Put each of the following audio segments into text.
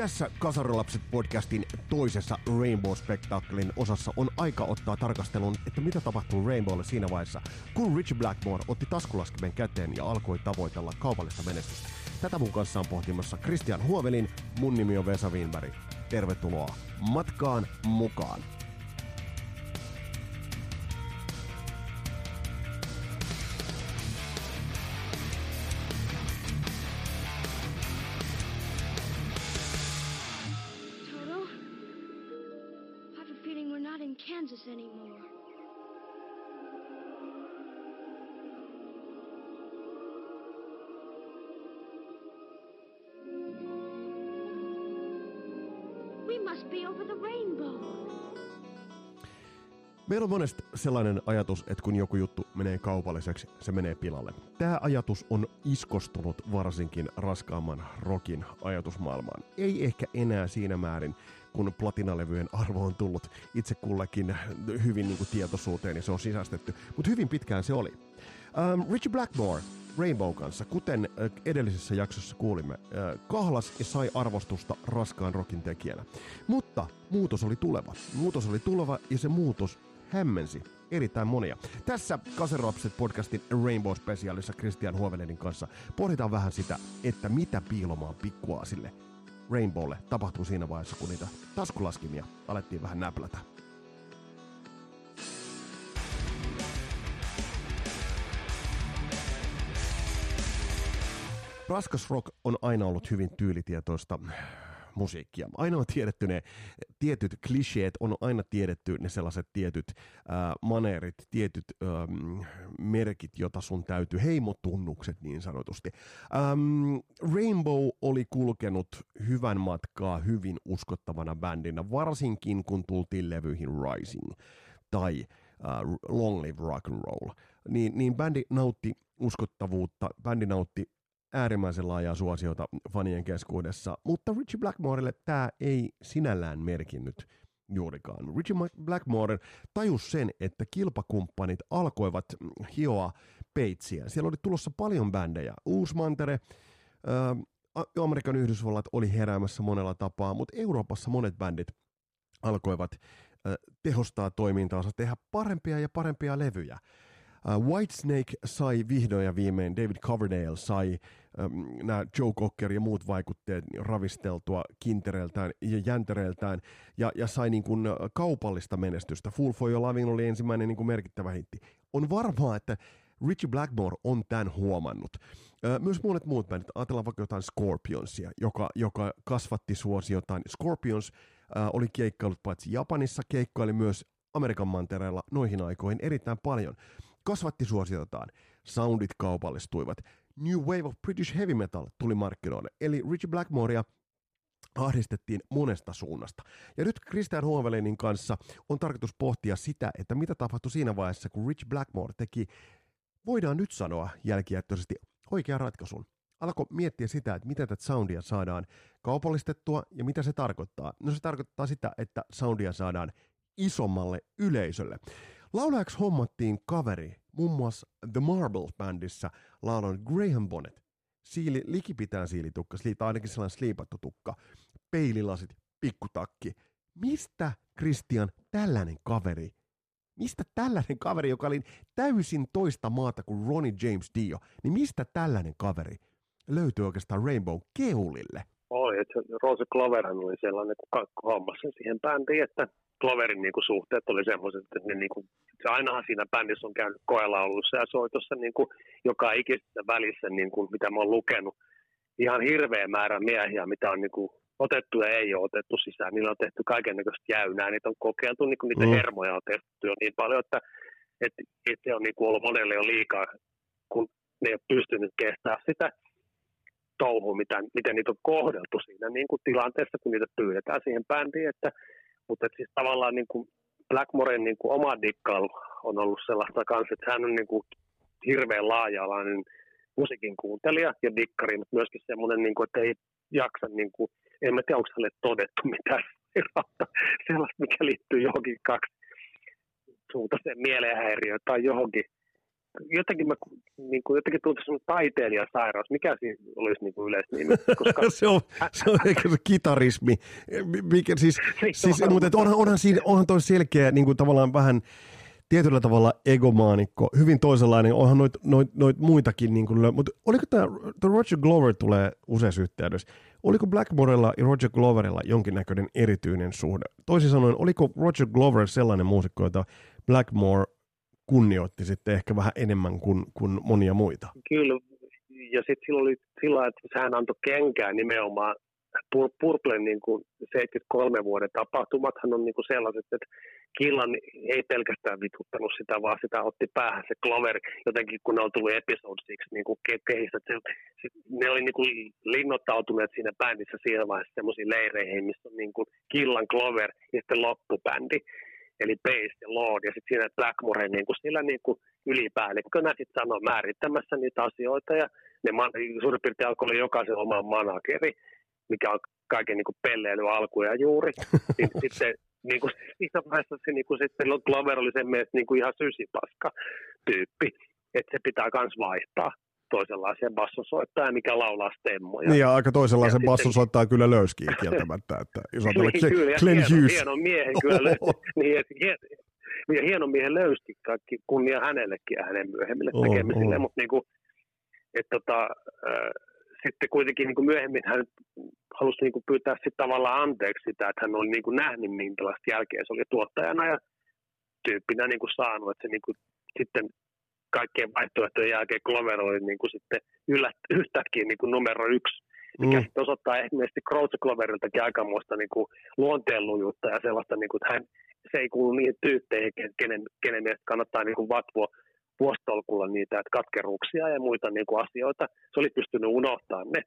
Tässä Kasarilapset podcastin toisessa Rainbow Spectaclein osassa on aika ottaa tarkastelun, että mitä tapahtuu Rainbowlle siinä vaiheessa, kun Richie Blackmore otti taskulaskimen käteen ja alkoi tavoitella kaupallista menestystä. Tätä mun kanssa on pohtimassa Christian Huovelin, mun nimi on Vesa Wienberg. Tervetuloa matkaan mukaan! Meillä on monesti sellainen ajatus, että kun joku juttu menee kaupalliseksi, se menee pilalle. Tämä ajatus on iskostunut varsinkin raskaamman rokin ajatusmaailmaan. Ei ehkä enää siinä määrin, kun platinalevyjen arvo on tullut itse kullekin hyvin niin kuin tietoisuuteen ja se on sisästetty, mutta hyvin pitkään se oli. Um, Richie Blackmore Rainbow kanssa, kuten äh, edellisessä jaksossa kuulimme, äh, kahlas ja sai arvostusta raskaan rokin tekijänä. Mutta muutos oli tuleva. Muutos oli tuleva ja se muutos hämmensi erittäin monia. Tässä Kaserapset podcastin Rainbow Specialissa Christian Huovenenin kanssa pohditaan vähän sitä, että mitä piilomaan pikkuaasille Rainbowlle tapahtuu siinä vaiheessa, kun niitä taskulaskimia alettiin vähän näplätä. Raskas rock on aina ollut hyvin tyylitietoista musiikkia. Aina on tiedetty ne tietyt kliseet, on aina tiedetty ne sellaiset tietyt äh, maneerit, tietyt ähm, merkit, jota sun täytyy, heimotunnukset niin sanotusti. Ähm, Rainbow oli kulkenut hyvän matkaa hyvin uskottavana bändinä, varsinkin kun tultiin levyihin Rising tai äh, Long Live Rock and Roll. Niin, niin bändi nautti uskottavuutta, bändi nautti äärimmäisen laajaa suosiota fanien keskuudessa, mutta Richie Blackmorelle tämä ei sinällään merkinnyt juurikaan. Richie Blackmore tajus sen, että kilpakumppanit alkoivat hioa peitsiä. Siellä oli tulossa paljon bändejä. Uusmantere, ää, Amerikan Yhdysvallat oli heräämässä monella tapaa, mutta Euroopassa monet bändit alkoivat ää, tehostaa toimintaansa, tehdä parempia ja parempia levyjä. Uh, Whitesnake sai vihdoin ja viimein, David Coverdale sai um, nämä Joe Cocker ja muut vaikutteet ravisteltua kintereiltään ja jäntereiltään ja, ja sai niin kuin kaupallista menestystä. Fool for Your Loving oli ensimmäinen niin kuin merkittävä hitti. On varmaa, että Richie Blackmore on tämän huomannut. Myös monet muut bändit, ajatellaan vaikka jotain Scorpionsia, joka, joka kasvatti suosiotaan. Scorpions äh, oli keikkailut paitsi Japanissa, keikkaili myös Amerikan mantereella noihin aikoihin erittäin paljon kasvatti suosiotaan, soundit kaupallistuivat, New Wave of British Heavy Metal tuli markkinoille, eli Richie Blackmorea ahdistettiin monesta suunnasta. Ja nyt Christian Huovelenin kanssa on tarkoitus pohtia sitä, että mitä tapahtui siinä vaiheessa, kun Rich Blackmore teki, voidaan nyt sanoa jälkijättöisesti, oikean ratkaisun. Alkoi miettiä sitä, että miten tätä soundia saadaan kaupallistettua ja mitä se tarkoittaa. No se tarkoittaa sitä, että soundia saadaan isommalle yleisölle. Laulajaksi hommattiin kaveri, muun muassa The Marble-bändissä laulan Graham Bonnet. Siili, likipitään siilitukka, siitä ainakin sellainen sliipattu tukka, peililasit, pikkutakki. Mistä, Christian, tällainen kaveri? Mistä tällainen kaveri, joka oli täysin toista maata kuin Ronnie James Dio, niin mistä tällainen kaveri löytyy oikeastaan Rainbow keulille? Oli, että Rose Cloverhan oli sellainen, hommasi siihen bändiin, että Cloverin niin kuin, suhteet oli semmoiset, että ne, niin kuin, se ainahan siinä bändissä on käynyt koelaulussa ja soitossa niin kuin, joka ikisessä välissä, niin kuin, mitä mä oon lukenut, ihan hirveä määrä miehiä, mitä on niin kuin, otettu ja ei ole otettu sisään. Niillä on tehty kaikennäköistä jäynää, niitä on kokeiltu, niin kuin, niitä mm. hermoja on tehty jo niin paljon, että, että, että se on niin kuin, ollut monelle jo liikaa, kun ne ei ole pystynyt kestämään sitä touhua, mitä, miten niitä on kohdeltu siinä niin kuin tilanteessa, kun niitä pyydetään siihen bändiin, että mutta siis tavallaan niin kuin Blackmoren niin kuin oma dikkailu on ollut sellaista kanssa, että hän on niin kuin hirveän laaja-alainen musiikin kuuntelija ja dikkari, mutta myöskin semmoinen, niin kuin, että ei jaksa, niin kuin, en mä tiedä, onko hänelle todettu mitään sellaista, mikä liittyy johonkin kaksi suuntaiseen mielenhäiriöön tai johonkin. Jotenkin mä niin kuin jotenkin tuntuu semmoinen taiteilijasairaus. Mikä siinä olisi niin kuin yleisnimi? Koska... se, on, se on ehkä se kitarismi. Mikä, siis, siis, mutta onhan, onhan, siinä, onhan toi selkeä niin kuin tavallaan vähän tietyllä tavalla egomaanikko, hyvin toisenlainen, onhan noit, noit, noit muitakin, niin kuin, mutta oliko tämä, Roger Glover tulee useassa yhteydessä, oliko Blackmorella ja Roger Gloverilla jonkinnäköinen erityinen suhde? Toisin sanoen, oliko Roger Glover sellainen muusikko, jota Blackmore kunnioitti sitten ehkä vähän enemmän kuin, kuin monia muita? Kyllä, ja sitten silloin oli sillä että hän antoi kenkää nimenomaan Purplen niin kuin 73 vuoden tapahtumathan on niin kuin sellaiset, että Killan ei pelkästään vituttanut sitä, vaan sitä otti päähän se Clover, jotenkin kun ne on tullut episodesiksi niin kuin kehissä. Ne oli niin kuin linnoittautuneet siinä bändissä siinä vaiheessa semmoisiin leireihin, missä on niin kuin Killan Clover ja sitten loppubändi eli ja Lord, ja sitten siinä Blackmore niin kuin sillä niin kuin ylipäällikkönä sitten sanoi määrittämässä niitä asioita, ja ne suurin piirtein alkoi olla jokaisen oma manageri, mikä on kaiken niin kuin pelleily alkuja juuri. Niin sitten niin kuin, siinä vaiheessa se niin kuin, sitten Glover oli sen mielestä niin kuin ihan sysipaska tyyppi, että se pitää myös vaihtaa toisenlaiseen bassosoittajan, mikä laulaa stemmoja. Niin ja aika toisenlaisen bassosoittajan kyllä löyskiin kieltämättä. Että jos niin, kyllä, Glenn hieno, Hughes. Hieno miehen kyllä löyski. niin, että, ja hieno miehen löyski kaikki kunnia hänellekin ja hänen myöhemmille oh, tekemisille, oh. mutta niin kuin, että tota, äh, sitten kuitenkin niin kuin myöhemmin hän halusi niin kuin pyytää sitten tavallaan anteeksi sitä, että hän oli niin kuin nähnyt minkälaista jälkeä se oli tuottajana ja tyyppinä niin kuin saanut, että se niin kuin sitten kaikkien vaihtoehtojen jälkeen Glover oli niin kuin sitten yllät, yhtäkkiä niin kuin numero yksi, mikä mm. sitten osoittaa esimerkiksi Crouch Gloveriltakin aikamoista niin kuin luonteenlujuutta ja sellaista, niin kuin, että hän, se ei kuulu niihin tyyppeihin, kenen, kenen mielestä kannattaa niin kuin vatvoa vuostolkulla niitä että katkeruuksia ja muita niin kuin asioita. Se oli pystynyt unohtamaan ne.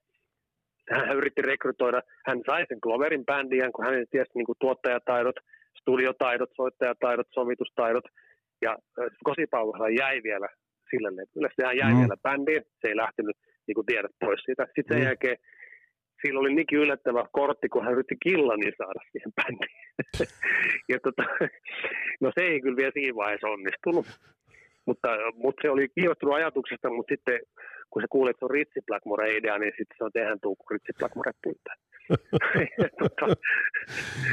Hän yritti rekrytoida, hän sai sen Gloverin bändiin, kun hän tiesi niin kuin tuottajataidot, studiotaidot, soittajataidot, sovitustaidot, ja Kosipaulohan jäi vielä sille levylle. Sehän jäi mm. vielä bändiin, se ei lähtenyt, niin kuin tiedät, pois siitä. Sitten sen mm. jälkeen sillä oli niinkin yllättävä kortti, kun hän yritti Killani saada siihen bändiin. ja tota, no se ei kyllä vielä siinä vaiheessa onnistunut. Mutta, mutta se oli kiinnostunut ajatuksesta, mutta sitten kun se kuulee, että se on Ritsi Blackmore-idea, niin sitten se on tehdään tuu, kun Ritsi Blackmore pyytää.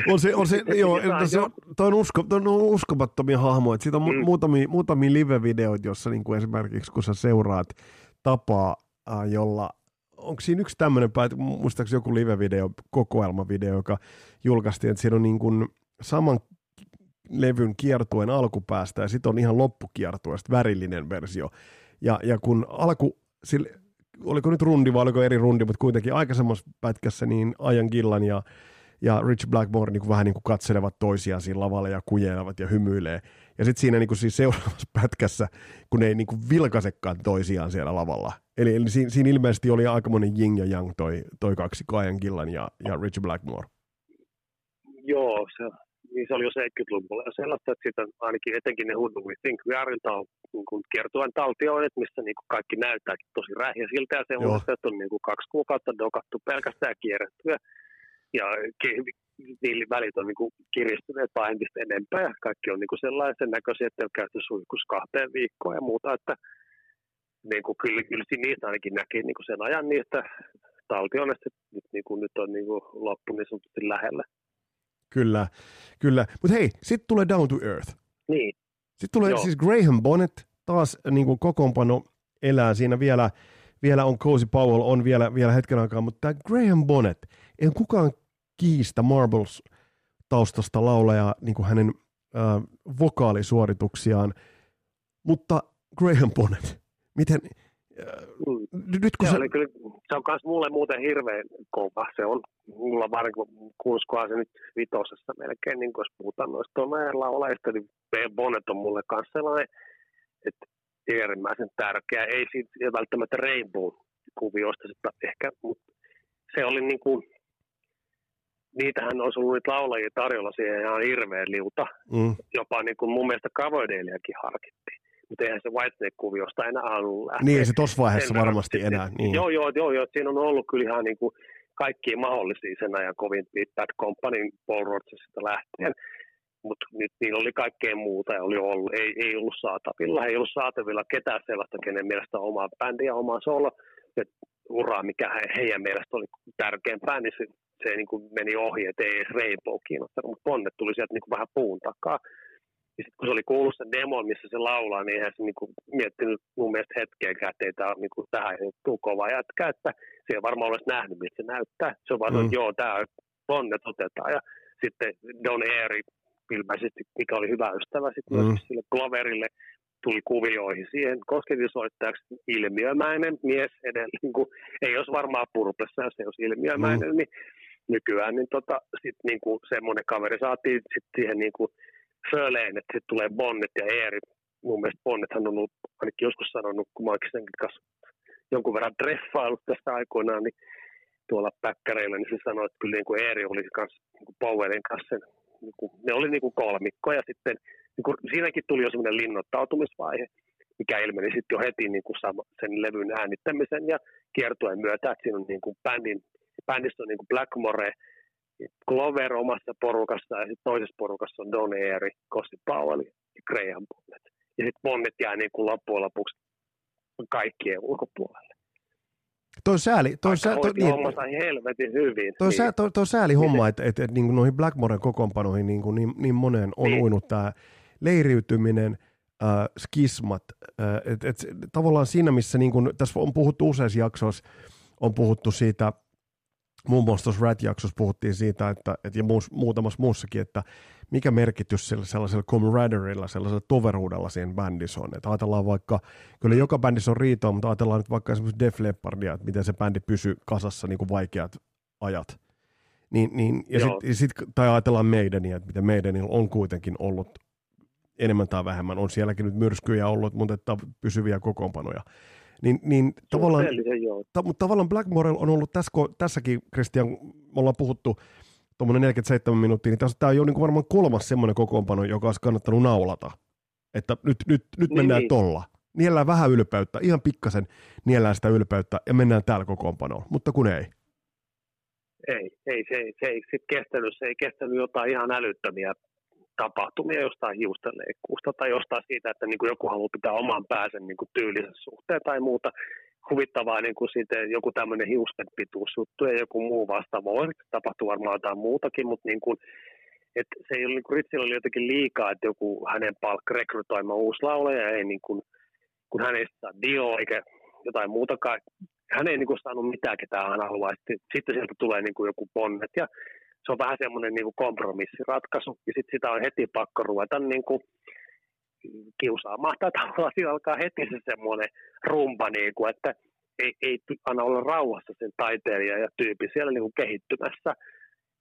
On se, on se, joo, se on, toi on, usko, toi on uskomattomia hahmoja. Siitä on mm. muutamia, muutamia live-videoita, jossa niin kuin esimerkiksi kun sä seuraat tapaa, äh, jolla onko siinä yksi tämmöinen, muistaakseni joku live-video, kokoelmavideo, joka julkaistiin, että siinä on niin kuin saman levyn kiertuen alkupäästä ja sitten on ihan loppukiertueesta värillinen versio. Ja, ja kun alku, sille, oliko nyt rundi vai oliko eri rundi, mutta kuitenkin aikaisemmassa pätkässä niin Ajan Gillan ja, ja Rich Blackmore niin kuin vähän niin kuin katselevat toisiaan siinä lavalla ja kujelevat ja hymyilee. Ja sitten siinä niin kuin siis seuraavassa pätkässä, kun ne ei niin kuin vilkaisekaan toisiaan siellä lavalla. Eli, eli siinä, siinä ilmeisesti oli aikamoinen jing ja yang toi, toi kaksi Ajan Gillan ja, ja Rich Blackmore. Joo, se, niin se oli jo 70-luvulla ja sellaista, että sitten ainakin etenkin ne Who Do We Think We Are niin kuin kiertueen taltioinnit, missä niin kuin kaikki näyttääkin tosi rähjäsiltä ja se on, että on niin kuin kaksi kuukautta dokattu pelkästään kierretty ja, niillä välit on niin kuin kiristyneet vaan entistä enempää. Ja kaikki on niin kuin sellaisen näköisiä, että on käyty suihkus kahteen viikkoon ja muuta, että niin kuin kyllä, kyllä niistä ainakin näki niin kuin sen ajan niistä taltioinnista, että nyt, niin kuin, nyt on niin kuin loppu niin sanotusti lähellä. Kyllä, kyllä. Mutta hei, sitten tulee Down to Earth. Niin. Sitten tulee Joo. siis Graham Bonnet, taas niin kuin kokoonpano elää siinä vielä, vielä on Cozy Powell, on vielä, vielä hetken aikaa, mutta tämä Graham Bonnet, ei kukaan kiistä Marbles taustasta laulaja niin kuin hänen äh, vokaalisuorituksiaan, mutta Graham Bonnet, miten. Nyt kun se, se... Oli kyllä, se on myös mulle muuten hirveän kova. Se on mulla varmaan kuuskoa se nyt vitosessa melkein, niin kun jos puhutaan noista tomeilla oleista, niin B. Bonnet on mulle kanssa sellainen, että äärimmäisen tärkeä. Ei siitä välttämättä Rainbow-kuvioista, ehkä, mutta se oli niin kuin, niitähän olisi ollut niitä laulajia tarjolla siihen ihan hirveän liuta. Mm. Jopa niin kuin mun mielestä harkittiin mutta eihän se Whitesnake-kuviosta enää halunnut lähteä. Niin, se tuossa vaiheessa sen varmasti verran, enää. Niin. Joo, joo, joo, joo, siinä on ollut kyllä ihan niin kuin kaikkia mahdollisia sen ajan kovin Bad Companyn Paul Rogersista lähtien. mutta nyt niillä oli kaikkea muuta ja oli ollut, ei, ei ollut saatavilla. Ei ollut saatavilla ketään sellaista, kenen mielestä omaa bändiä ja omaa solo ja uraa, mikä he, heidän mielestä oli tärkeämpää, niin se, se niin kuin meni ohi, että ei edes Rainbow kiinnostanut, mutta Bonnet tuli sieltä niin kuin vähän puun takaa. Ja sitten kun se oli kuullut sen demon, missä se laulaa, niin eihän se niin kuin miettinyt mun mielestä hetkeäkään, että ei tämä ole niin kuin tähän tuu kova jätkä, että se ei varmaan olisi nähnyt, miltä se näyttää. Se on vaan, mm. että joo, tämä Bonnet otetaan. Ja sitten Don Airy ilmeisesti, mikä oli hyvä ystävä sitten mm. myös sille Gloverille, tuli kuvioihin siihen kosketinsoittajaksi ilmiömäinen mies edelleen, niin kuin, ei olisi varmaan purplessa, jos ei olisi ilmiömäinen, mm. niin nykyään niin tota, sit niin kuin semmoinen kaveri saatiin sit siihen niin kuin Föleen, että sitten tulee Bonnet ja Eeri. Mun mielestä Bonnethan on ollut ainakin joskus sanonut, kun mä oikein kanssa jonkun verran treffailut tästä aikoinaan, niin tuolla päkkäreillä, niin se sanoi, että kyllä niin kuin Eeri oli kanssa niin kuin Powellin kanssa niin kuin, ne oli niin kuin kolmikko ja sitten niin kuin, siinäkin tuli jo semmoinen linnoittautumisvaihe, mikä ilmeni sitten jo heti niin kuin sama, sen levyn äänittämisen ja kiertueen myötä, että siinä on niin kuin bändin, bändissä on niin kuin Blackmore, Glover omassa porukassa ja sitten toisessa porukassa on Don Airy, Kossi Powell ja Graham Bonnet. Ja sitten Bonnet jää niin kuin loppujen lopuksi kaikkien ulkopuolelle. Toi sääli, toi, sä, toi, niin, helvetin hyvin. Toi, niin. sä, toi, toi sääli homma, että et, et, niin noihin Blackmoren kokoonpanoihin niin, niin, niin moneen on niin. uinut tämä leiriytyminen, äh, skismat. Äh, et, et, tavallaan siinä, missä niin kun, tässä on puhuttu useissa jaksoissa, on puhuttu siitä, muun muassa tuossa Rat-jaksossa puhuttiin siitä, että, et, ja muus, muutamassa muussakin, että mikä merkitys sillä sellaisella camaraderilla, sellaisella toveruudella siinä bändissä on. Että ajatellaan vaikka, kyllä joka bändissä on riitoa, mutta ajatellaan nyt vaikka esimerkiksi Def Leppardia, että miten se bändi pysyy kasassa niin kuin vaikeat ajat. Niin, niin, ja sit, ja sit, tai ajatellaan meidäniä, että miten meidänillä on kuitenkin ollut enemmän tai vähemmän, on sielläkin nyt myrskyjä ollut, mutta että pysyviä kokoonpanoja. Niin, niin tavallaan, ta, mutta tavallaan Blackmore on ollut tässä, tässäkin, Christian, me ollaan puhuttu tuommoinen 47 minuuttia, niin tässä tämä on jo niin kuin varmaan kolmas semmoinen kokoonpano, joka olisi kannattanut naulata. Että nyt, nyt, nyt niin, mennään niin. tolla. Niellään vähän ylpeyttä, ihan pikkasen niellään sitä ylpeyttä ja mennään täällä kokoonpanoon, mutta kun ei. Ei, ei se, ei, se ei sit kestänyt, se ei kestänyt jotain ihan älyttömiä tapahtumia jostain hiustenleikkuusta tai jostain siitä, että niin kuin joku haluaa pitää oman päänsä niin kuin tyylisen suhteen tai muuta huvittavaa niin kuin sitten joku tämmöinen hiusten pituusjuttu ja joku muu vastaava. Voi tapahtua varmaan jotain muutakin, mutta niin kuin, että se ei ollut, niin kuin Ritsillä oli jotenkin liikaa, että joku hänen palkka rekrytoima uusi laulaja ei niin kuin, kun hän ei saa dio eikä jotain muutakaan. Hän ei niin kuin saanut mitään, ketään hän haluaa. Sitten, sieltä tulee niin kuin joku ponnet ja se on vähän semmoinen niin kuin kompromissiratkaisu. Ja sitten sitä on heti pakko ruveta niin kuin kiusaamaan. Tai tavallaan siinä alkaa heti se semmoinen rumba, niin kuin, että ei, ei anna olla rauhassa sen taiteilija ja tyyppi siellä niin kuin kehittymässä,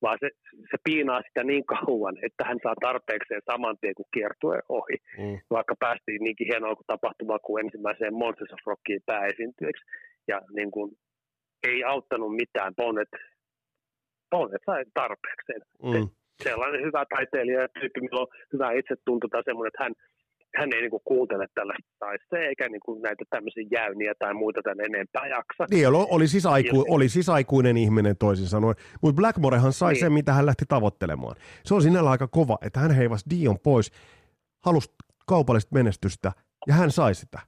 vaan se, se piinaa sitä niin kauan, että hän saa tarpeekseen saman tien, kun kiertue ohi. Mm. Vaikka päästiin niinkin hienoa kuin tapahtuma kuin ensimmäiseen Monsters of Rockiin pääesiintyjäksi. Ja niin kuin, ei auttanut mitään. Bonnet, Bonnet sai tarpeekseen. Mm. Sellainen hyvä taiteilija ja tyyppi, millä on hyvä itsetunto tai semmoinen, että hän hän ei niinku kuuntele tällaista tai se eikä niinku näitä tämmöisiä jäyniä tai muita tämän enempää jaksa. Niin, oli siis, aiku, oli siis aikuinen ihminen toisin sanoen, mutta Blackmorehan sai niin. sen, mitä hän lähti tavoittelemaan. Se on sinällä aika kova, että hän heivasi Dion pois, halusi kaupallista menestystä ja hän sai sitä.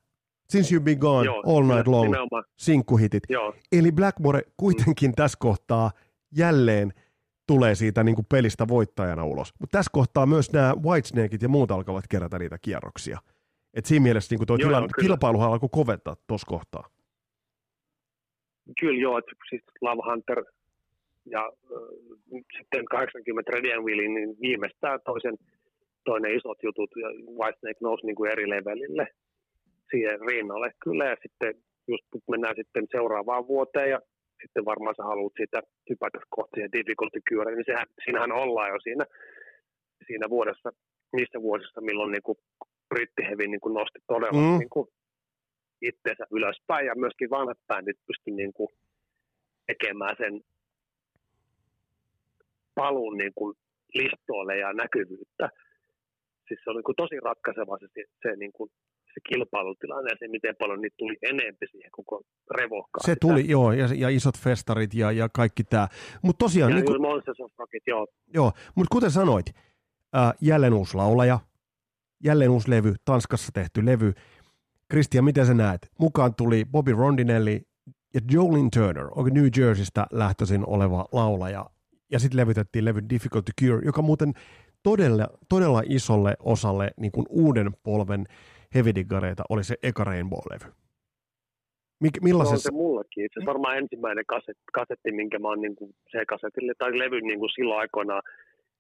Since You've Been Gone, Joo, All Night Long, nimenomaan. sinkkuhitit. Joo. Eli Blackmore kuitenkin mm. tässä kohtaa jälleen – tulee siitä niin kuin pelistä voittajana ulos. Mutta tässä kohtaa myös nämä Whitesnakeit ja muut alkavat kerätä niitä kierroksia. Et siinä mielessä niin tuo tilanne, kilpailuhan alkoi koventaa tuossa kohtaa. Kyllä joo, että siis Love Hunter ja äh, sitten 80 Red Wheelin, niin viimeistään toisen, toinen isot jutut ja Whitesnake nousi niin kuin eri levelille siihen rinnalle kyllä ja sitten just mennään sitten seuraavaan vuoteen ja sitten varmaan sä haluat siitä hypätä kohti siihen difficulty kyöreen, niin sehän, siinähän ollaan jo siinä, siinä vuodessa, niissä vuosissa, milloin niin kuin brittihevi niin kuin nosti todella mm. niin kuin itseensä ylöspäin, ja myöskin vanhat bändit pysty niin kuin tekemään sen paluun niin kuin listoille ja näkyvyyttä. Siis se on niin kuin tosi ratkaiseva se, se niin kuin se kilpailutilanne ja se, miten paljon niitä tuli enempi siihen koko revohkaan. Se tuli, sitä. joo, ja, ja isot festarit ja, ja kaikki tämä. Mutta tosiaan... Ja niin kun, Monsters of Rocket, joo. Joo, mutta kuten sanoit, Äh, jälleen uusi laulaja, jälleen uusi levy, Tanskassa tehty levy. Kristian, miten sä näet? Mukaan tuli Bobby Rondinelli ja Jolene Turner, on New Jerseystä lähtöisin oleva laulaja. Ja sitten levytettiin levy Difficult to Cure, joka muuten todella, todella isolle osalle niin kuin uuden polven heavydiggareita oli se eka Rainbow-levy. Mik, millaisessa... Se on se mullakin. Se varmaan ensimmäinen kasetti, kasetti minkä mä oon niin kuin se kasetille, tai levy niin kuin silloin aikoinaan.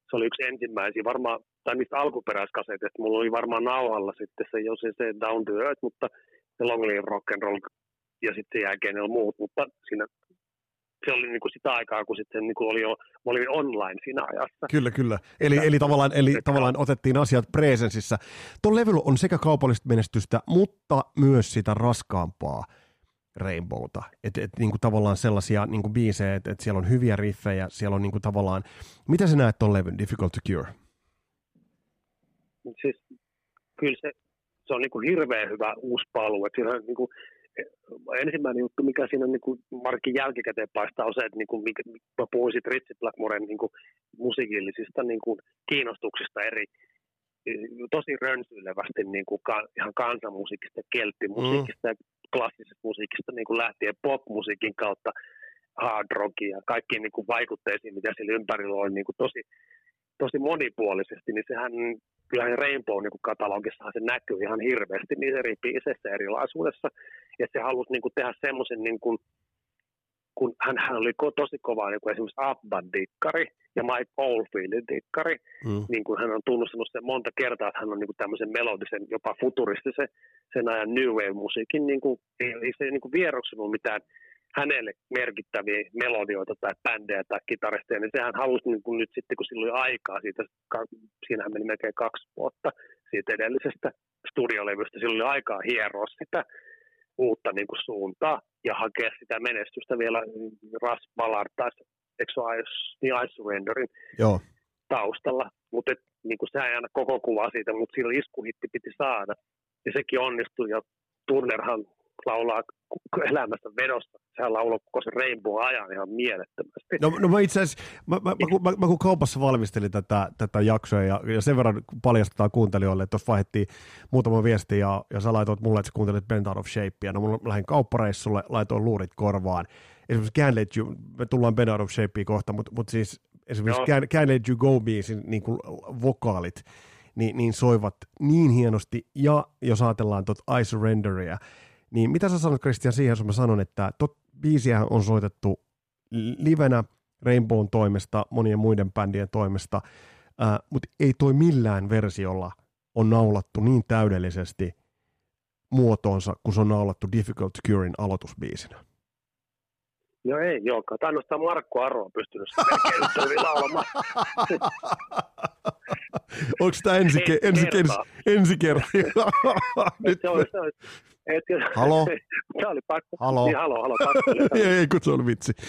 Se oli yksi ensimmäisiä, varmaan, tai niistä alkuperäiskaseteista. Mulla oli varmaan nauhalla sitten se, jos se Down to Earth, mutta se Long Live Rock and Roll ja sitten jälkeen ne muut, mutta siinä se oli niin kuin sitä aikaa, kun sitten niin kuin oli jo, oli online siinä ajassa. Kyllä, kyllä. Eli, eli, tavallaan, eli tavallaan otettiin asiat presensissä. Tuon levyllä on sekä kaupallista menestystä, mutta myös sitä raskaampaa Rainbowta. Että et, niin kuin tavallaan sellaisia niin kuin biisejä, että et siellä on hyviä riffejä, siellä on niin kuin tavallaan... Mitä sä näet tuon levyn, Difficult to Cure? Siis kyllä se, se on niin kuin hirveän hyvä uusi paluu. Että siinä on niin kuin, ensimmäinen juttu, mikä siinä on niin kuin Markin jälkikäteen paistaa, on se, että niin kuin, mikä, mä puhuin siitä Ritchie Blackmoren niin kuin musiikillisista niin kuin kiinnostuksista eri, tosi rönsyilevästi niin kuin ka, ihan kansanmusiikista, kelttimusiikista mm. ja klassisesta musiikista niin kuin lähtien popmusiikin kautta hard rockia ja kaikkiin niin kuin vaikutteisiin, mitä sillä ympärillä on niin kuin tosi, tosi monipuolisesti, niin sehän kyllähän Rainbow niin kuin katalogissahan se näkyy ihan hirveästi niissä eri biiseissä erilaisuudessa. Ja se halusi niin kuin tehdä semmoisen, niin kuin, kun hän, hän oli tosi kova niin kuin esimerkiksi Abban dikkari ja Mike Oldfieldin dikkari, mm. niin kuin hän on tunnustanut sen monta kertaa, että hän on niin kuin tämmöisen melodisen, jopa futuristisen sen ajan New Wave-musiikin, niin kuin, ei, ei se niin kuin vieroksunut mitään hänelle merkittäviä melodioita tai bändejä tai kitaristeja, niin sehän halusi niin kuin nyt sitten, kun silloin aikaa siitä, siinähän meni melkein kaksi vuotta siitä edellisestä studiolevystä, silloin oli aikaa hieroa sitä uutta niin kuin suuntaa ja hakea sitä menestystä vielä Ras Ballard tai eikö se Ice, niin Ice Surrenderin Joo. taustalla, mutta niin kuin sehän ei aina koko kuva siitä, mutta sillä iskuhitti piti saada ja sekin onnistui ja Turnerhan laulaa elämästä vedosta. Sehän laulaa koko se Rainbow ajan ihan mielettömästi. No, no mä itse asiassa, mä, mä, mä, mä, mä, kun kaupassa valmistelin tätä, tätä jaksoa ja, ja sen verran paljastetaan kuuntelijoille, että tuossa vaihdettiin muutama viesti ja, ja sä laitoit mulle, että sä kuuntelit Bent Out of Shapea. No mä lähdin kauppareissulle, laitoin luurit korvaan. Esimerkiksi Can't Let You, me tullaan Bent Out of Shapea kohta, mutta, mutta siis esimerkiksi Can't, Can't Let You Go biisin niin kuin vokaalit, niin, niin soivat niin hienosti. Ja jos ajatellaan tuota I Surrenderia, niin mitä sä sanot, Christian, siihen, jos mä sanon, että tot biisiä on soitettu livenä Rainbown toimesta, monien muiden bändien toimesta, ää, mutta ei toi millään versiolla on naulattu niin täydellisesti muotoonsa, kun se on naulattu Difficult Curein aloitusbiisinä. No ei, joo. Ainoastaan Markku Aro on pystynyt melkein laulamaan. Onko tämä ensi, ke, ensi, ensi, ensi kerta? Nyt. Se on, se on, et, halo? Se oli pakko. Halo? Niin, halo, halo. Pakko, ei, ei, kun se oli vitsi.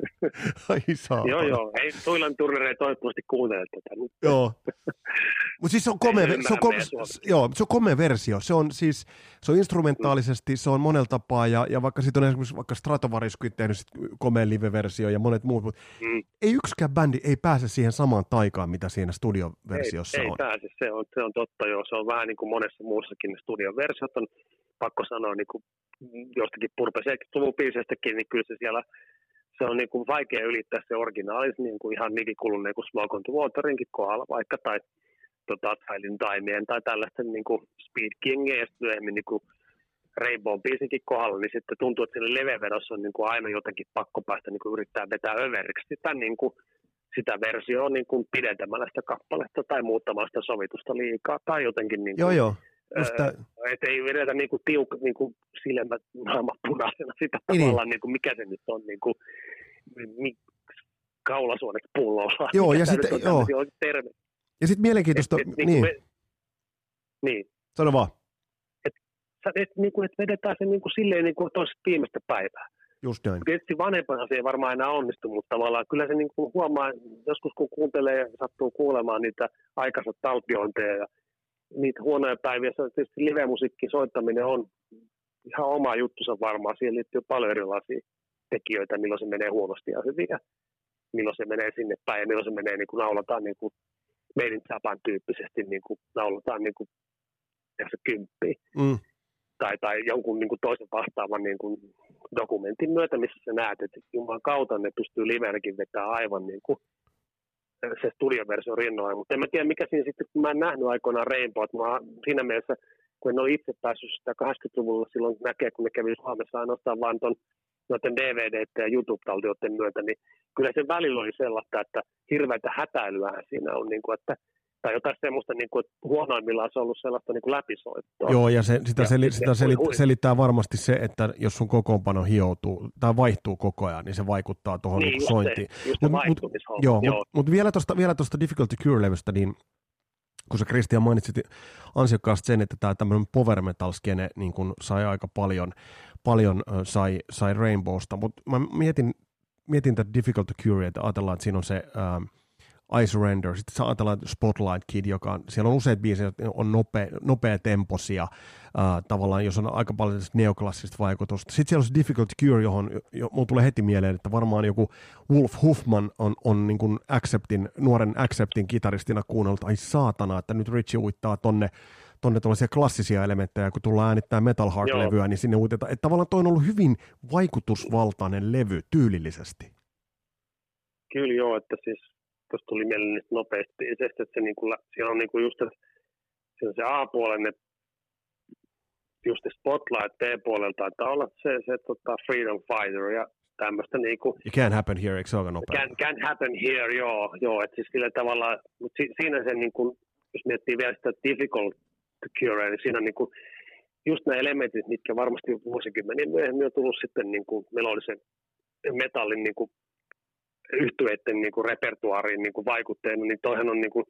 Ai saa. Joo, joo. Ei, Tuilan Turner ei toivottavasti kuuntele tätä. Joo. Mutta siis se on komea, se on, kom, joo, se on komea versio. Se on siis, se on instrumentaalisesti, se on monella tapaa, ja, ja vaikka sitten on esimerkiksi vaikka Stratovariskin tehnyt sit komea live-versio ja monet muut, mutta mm. ei yksikään bändi ei pääse siihen samaan taikaan, mitä siinä studioversiossa ei, on. Ei pääse, se on, se on totta joo. Se on vähän niin kuin monessa muussakin studioversiot on pakko sanoa niin kuin jostakin Purpe 70-luvun biiseistäkin, niin kyllä se siellä se on niin kuin vaikea ylittää se originaali, niin kuin ihan nikikuluneen kuin Smoke on Waterinkin kohdalla vaikka, tai tota, Silent Timeen tai tällaisten niin kuin Speed Kingien ja myöhemmin niin kuin Rainbow biisinkin kohdalla, niin sitten tuntuu, että siinä levevedossa on niin kuin aina jotenkin pakko päästä niin kuin yrittää vetää överiksi sitä, niin kuin, sitä versioa niin kuin pidentämällä sitä kappaletta tai muuttamalla sitä sovitusta liikaa tai jotenkin niin kuin, joo, joo. Öö, että ei vedetä niinku tiuk, niinku silmät naama punaisena sitä niin. tavallaan, niinku, mikä se nyt on, niinku, mi, kaulasuonet pullolla. Joo, ja sitten, joo. Terve. Ja sitten mielenkiintoista, et, et, niin. Niin, me, niin. Sano vaan. Et, et, niinku, et vedetään se niinku silleen niinku toisesta viimeistä päivää. Just näin. Tietysti vanhempana se ei varmaan enää onnistu, mutta tavallaan kyllä se niinku huomaa, joskus kun kuuntelee ja sattuu kuulemaan niitä aikaisemmin taltiointeja ja niitä huonoja päiviä, se on tietysti live-musiikkin soittaminen on ihan oma juttusa varmaan. Siihen liittyy paljon erilaisia tekijöitä, milloin se menee huonosti ja hyvin ja milloin se menee sinne päin ja milloin se menee niin kuin naulataan niin kuin Made in Japan tyyppisesti niin kuin lauletaan niin kuin tässä kymppiä. Mm. Tai, tai jonkun niin kuin toisen vastaavan niin kuin dokumentin myötä, missä sä näet, että Jumalan kautta ne pystyy livenäkin vetämään aivan niin kuin se studioversio rinnoin. Mutta en mä tiedä, mikä siinä sitten, kun mä en nähnyt aikoinaan Rainbow, että mä siinä mielessä, kun en ole itse päässyt sitä 80-luvulla silloin näkee, kun ne kävi Suomessa ainoastaan vaan ton noiden DVD- ja YouTube-taltioiden myötä, niin kyllä se välillä oli sellaista, että hirveätä hätäilyä siinä on, niin kuin, että tai jotain semmoista, niin kuin, että huonoimmillaan se on ollut sellaista niin kuin läpisoittoa. Joo, ja se, sitä, Ja seli, se- sitä hui. selittää varmasti se, että jos sun kokoonpano hioutuu tai vaihtuu koko ajan, niin se vaikuttaa tuohon niin, niin, sointiin. Mut- mut-. Joo, Joo, mutta mut vielä tuosta vielä tosta Difficult to Cure-levystä, niin kun sä Kristian mainitsit ansiokkaasti sen, että tämä tämmöinen power metal skene niin kun sai aika paljon, paljon sai, sai Rainbowsta, mutta mä mietin, mietin tätä Difficult to Cure, että ajatellaan, että siinä on se ähm, I Surrender, sitten sä ajatellaan Spotlight Kid, joka on, siellä on useat biisejä, jotka on nopea, nopea temposia, äh, tavallaan, jos on aika paljon neoklassista vaikutusta. Sitten siellä on se Difficult Cure, johon jo, mulla tulee heti mieleen, että varmaan joku Wolf Huffman on, on niin kuin Acceptin, nuoren Acceptin kitaristina kuunnellut, ai saatana, että nyt Richie uittaa tonne, tonne tuollaisia klassisia elementtejä, kun tullaan äänittää Metal Heart-levyä, niin sinne uitetaan. Että tavallaan toi on ollut hyvin vaikutusvaltainen levy tyylillisesti. Kyllä joo, että siis tuossa tuli mieleen niistä nopeasti biiseistä, että se niinku, lä- siellä on niinku just, että siinä on se A-puolen, ne just se Spotlight B-puolella taitaa olla se, se tota Freedom Fighter ja tämmöistä niinku, It can't happen here, eikö se ole nopea? can, can happen here, joo, joo, että siis sillä tavalla, mutta si, siinä se niinku, jos miettii vielä sitä difficult to cure, niin siinä on niinku, just nämä elementit, mitkä varmasti vuosikymmeniä myöhemmin on tullut sitten niinku melodisen metallin niinku yhtyeiden niinku repertuaariin niinku vaikutteena, niin toihan on niinku,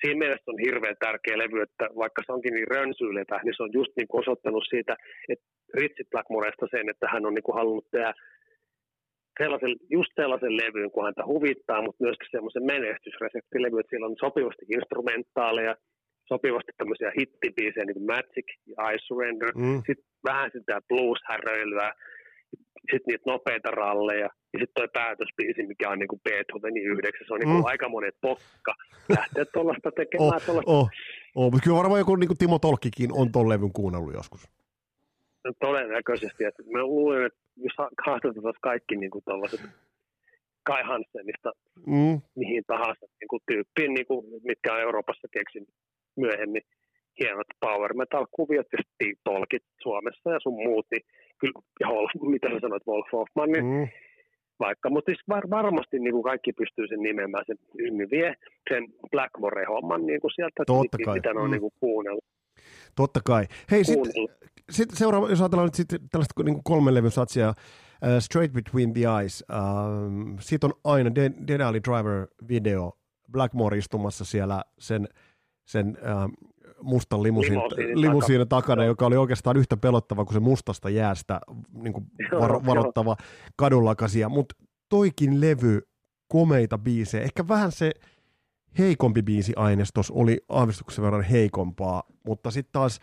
siinä mielessä on hirveän tärkeä levy, että vaikka se onkin niin rönsyilevä, niin se on just niinku osoittanut siitä, että Ritsi Blackmoresta sen, että hän on niinku halunnut tehdä sellaisen, just sellaisen levyn, kun häntä huvittaa, mutta myöskin semmoisen menestysreseptilevy, että siellä on sopivasti instrumentaaleja, sopivasti tämmöisiä hittibiisejä, niin kuin Magic ja I Surrender, Mm. sitten vähän sitä blues-häröilyä, sitten niitä nopeita ralleja, ja sitten toi päätösbiisi, mikä on niinku Beethovenin yhdeksän, se on niinku Mm. aika monet pokka lähteä tuollaista tekemään. Oh, tuollaista oh, oh. Mutta kyllä varmaan joku niin kuin Timo Tolkkikin on ton levyn kuunnellut joskus. todennäköisesti. Että mä luulen, että jos ha- haastettaisiin kaikki niinku tuollaiset Kai Hansenista Mm. mihin tahansa niin kuin tyyppiin, niin kuin, mitkä on Euroopassa keksin myöhemmin hienot power metal-kuviot ja Steve Tolkit Suomessa ja sun muut, niin kyllä, ja Wolf, mitä sä sanoit, Wolf Hoffman, niin Mm. vaikka, mutta siis var, varmasti niin kuin kaikki pystyy sen nimeämään, sen Ymmi vie sen Blackmore-homman niin kuin sieltä, Totta kai. mitä ne on Mm. niin kuin kuunnellut. Totta kai. Hei, sitten sit seuraava, jos ajatellaan nyt sitten tällaista niin kolmen levyn satsia, uh, Straight Between the Eyes, uh, siitä on aina Dead, Dead Alley Driver-video, Blackmore istumassa siellä sen, sen uh, mustan limusiin, Limusiinin limusiinin takana, Joo. joka oli oikeastaan yhtä pelottava kuin se mustasta jäästä niin kuin varo, joo. varoittava kadunlakasia. Mutta toikin levy, komeita biisejä, ehkä vähän se heikompi biisiainestos oli aavistuksen verran heikompaa, mutta sitten taas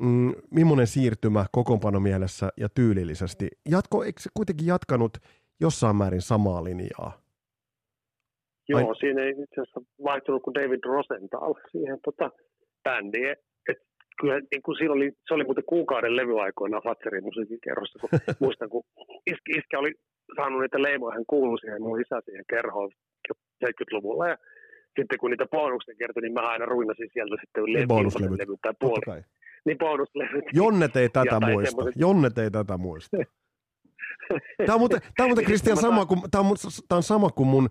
mm, millainen siirtymä kokoonpano mielessä ja tyylillisesti. Jatko, eikö se kuitenkin jatkanut jossain määrin samaa linjaa? Joo, Ai- siinä ei itse asiassa vaihtunut kuin David Rosenthal siihen tota, bändiin. Et kyllä niin kuin siinä oli, se oli muuten kuukauden levyaikoina Fatserin musiikkikerrossa, kun muistan, kun iskä, iskä oli saanut niitä leimoja, hän kuului siihen mun isä siihen kerhoon jo 70-luvulla. Ja sitten kun niitä bonuksia kertoi, niin mä aina ruinasin sieltä sitten Niin levy, bonuslevyt. levy tai puoli. Niin bonuslevyt. Jonnet ei tätä Ja muista. semmoiset- Jonnet ei tätä muista. Tämä on muuten, tämä on muuten Niin Kristian sama kuin, tämä on, tämä on sama kuin mun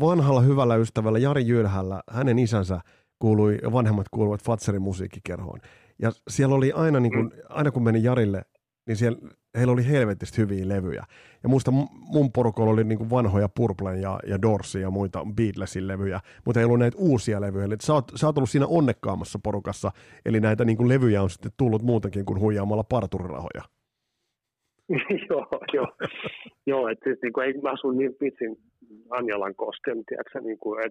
vanhalla hyvällä ystävällä Jari Jyrhällä. Hänen isänsä kuului, vanhemmat kuuluvat Fatserin musiikkikerhoon. Ja siellä oli aina, niin kuin, aina kun meni Jarille, niin siellä, heillä oli helvetistä hyviä levyjä. Ja muista mun- porukalla oli niin kuin vanhoja Purplen ja, ja Dorsin ja muita Beatlesin levyjä, mutta ei ollut näitä uusia levyjä. Eli sä, oot, sä oot ollut siinä onnekkaammassa porukassa, eli näitä niin kuin levyjä on sitten tullut muutenkin kuin huijaamalla parturirahoja. joo, joo. joo että siis niin kuin, ei, mä asun niin pitsin Anjalan kosken, tiedätkö, niin kuin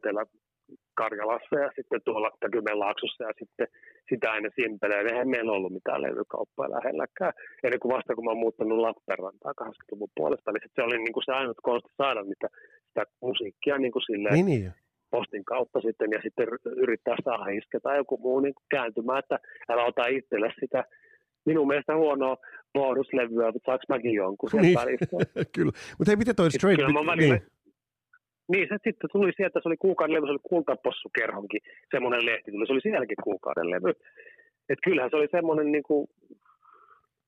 Etelä-Karjalassa ja sitten tuolla Kymenlaaksossa ja sitten sitä aina simpeleä. Eihän meillä ollut mitään levykauppaa lähelläkään. Ennen kuin vasta kun mä oon muuttanut Lappeenrantaa 80-luvun puolesta, niin se oli niin kuin se ainut konsti saada mitä, sitä musiikkia niin kuin silleen Niin, niin. postin kautta sitten ja sitten yrittää saada iskeä tai joku muu niin kääntymään, että älä ota itselle sitä minun mielestä huonoa bonuslevyä, mutta saanko mäkin jonkun sieltä Niin. välistä. Kyllä. Mutta hei, miten toi Straight Kyllä mä välillä, niin. Niin. se sitten tuli sieltä, se oli kuukauden levy, se oli Kultapossukerhonkin, semmoinen lehti tuli, se oli sielläkin kuukauden levy. Et kyllähän se oli semmoinen niin kuin,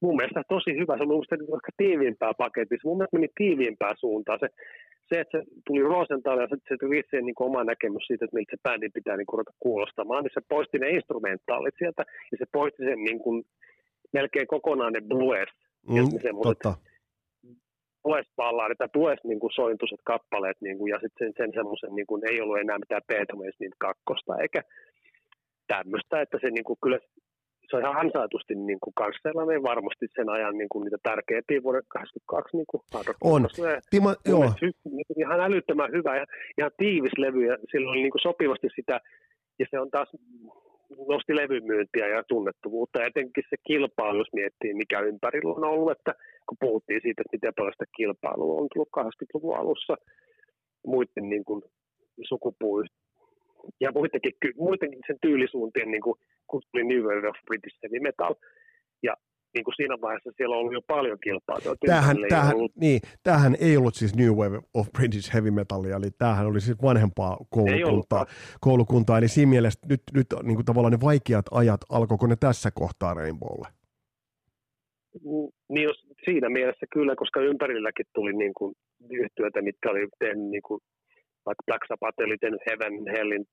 mun mielestä tosi hyvä, se oli mun mielestä ehkä tiiviimpää paketissa, mun mielestä meni tiiviimpää suuntaan. Se, se että se tuli Rosenthal ja sitten se tuli itse niin oma näkemys siitä, että miltä se bändi pitää niin kuin, ruveta kuulostamaan, niin se poisti ne instrumentaalit sieltä ja se poisti sen niin kuin, melkein kokonaan ne blues, ja Mm, semmoiset totta. Blues-ballaadit tai blues niin kuin sointuiset kappaleet, niin kuin, ja sitten sen, sen semmoisen, niin kuin, ei ollut enää mitään Beethoven niitä kakkosta, eikä tämmöistä, että se niin kuin, kyllä se on ihan ansaitusti niin kuin, kanssa sellainen varmasti sen ajan niin kuin, niitä tärkeimpiä vuoden 82 niin kuin, On. Timo, joo, niin ihan älyttömän hyvä ja ihan tiivis levy ja sillä oli niin kuin sopivasti sitä, ja se on taas nosti levymyyntiä ja tunnettuvuutta, ja etenkin se kilpailu, jos miettii, mikä ympärillä on ollut, että kun puhuttiin siitä, että miten paljon sitä kilpailua on tullut 80-luvun alussa muiden niin kuin, sukupuun ja muidenkin, muidenkin sen tyylisuuntien, niin kuin, kun tuli New Wave of British Heavy Metal, ja niin kuin siinä vaiheessa siellä on ollut jo paljon kilpailua. tämähän, tämähän, ollut- niin, tämähän ei ollut siis New Wave of British Heavy Metallia, eli tämähän oli siis vanhempaa koulukuntaa, koulukuntaa eli siinä mielessä nyt, nyt niin kuin tavallaan ne vaikeat ajat, alkoiko ne tässä kohtaa Rainbowlle? Mm, Niin jos, siinä mielessä kyllä, koska ympärilläkin tuli niin kuin yhtiöitä, mitkä oli tehnyt, niin kuin, vaikka Black Sabbath oli tehnyt Heaven, Hellin,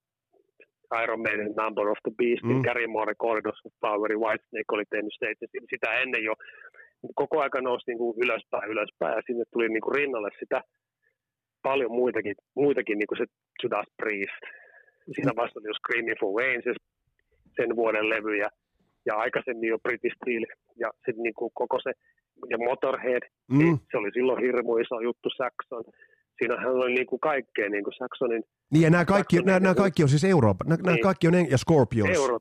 Iron Maiden, Number of the Beast, Mm. mm. Gary Moore, Corridors of Power, Whitesnake oli tehnyt States, sitä ennen jo koko aika nousi niin kuin ylöspäin, ylöspäin, ja sinne tuli niin kuin rinnalle sitä paljon muitakin, muitakin niin kuin se Judas Priest. Siinä vasta oli jo Screaming for Wayne, se sen vuoden levy, ja, ja aikaisemmin jo British Steel, ja sitten niin kuin koko se, ja Motorhead, Mm, se oli silloin hirmu iso juttu Saxon. Siinähän oli niin kuin kaikkea niin kuin Saxonin niin ja nämä kaikki, nämä, nämä kaikki on siis Euroopan, nämä, nämä Niin. kaikki on, ja Scorpions. euro.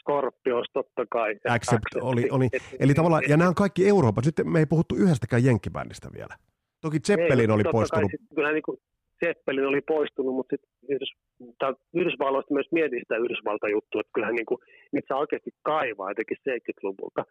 Scorpions totta kai. ja Accept oli- oli- Et- Eli tavallaan, ja nämä on kaikki Euroopan. Sitten me ei puhuttu yhdestäkään jenkkibändistä vielä. Toki Zeppelin Ei, oli poistunut. Kai, sit, kyllä niin kuin Zeppelin oli poistunut, mutta sitten Yhdys, Yhdysvalloista myös mietin sitä Yhdysvalta-juttua, että kyllähän niin kuin, niitä saa oikeasti kaivaa, etenkin 70-luvulta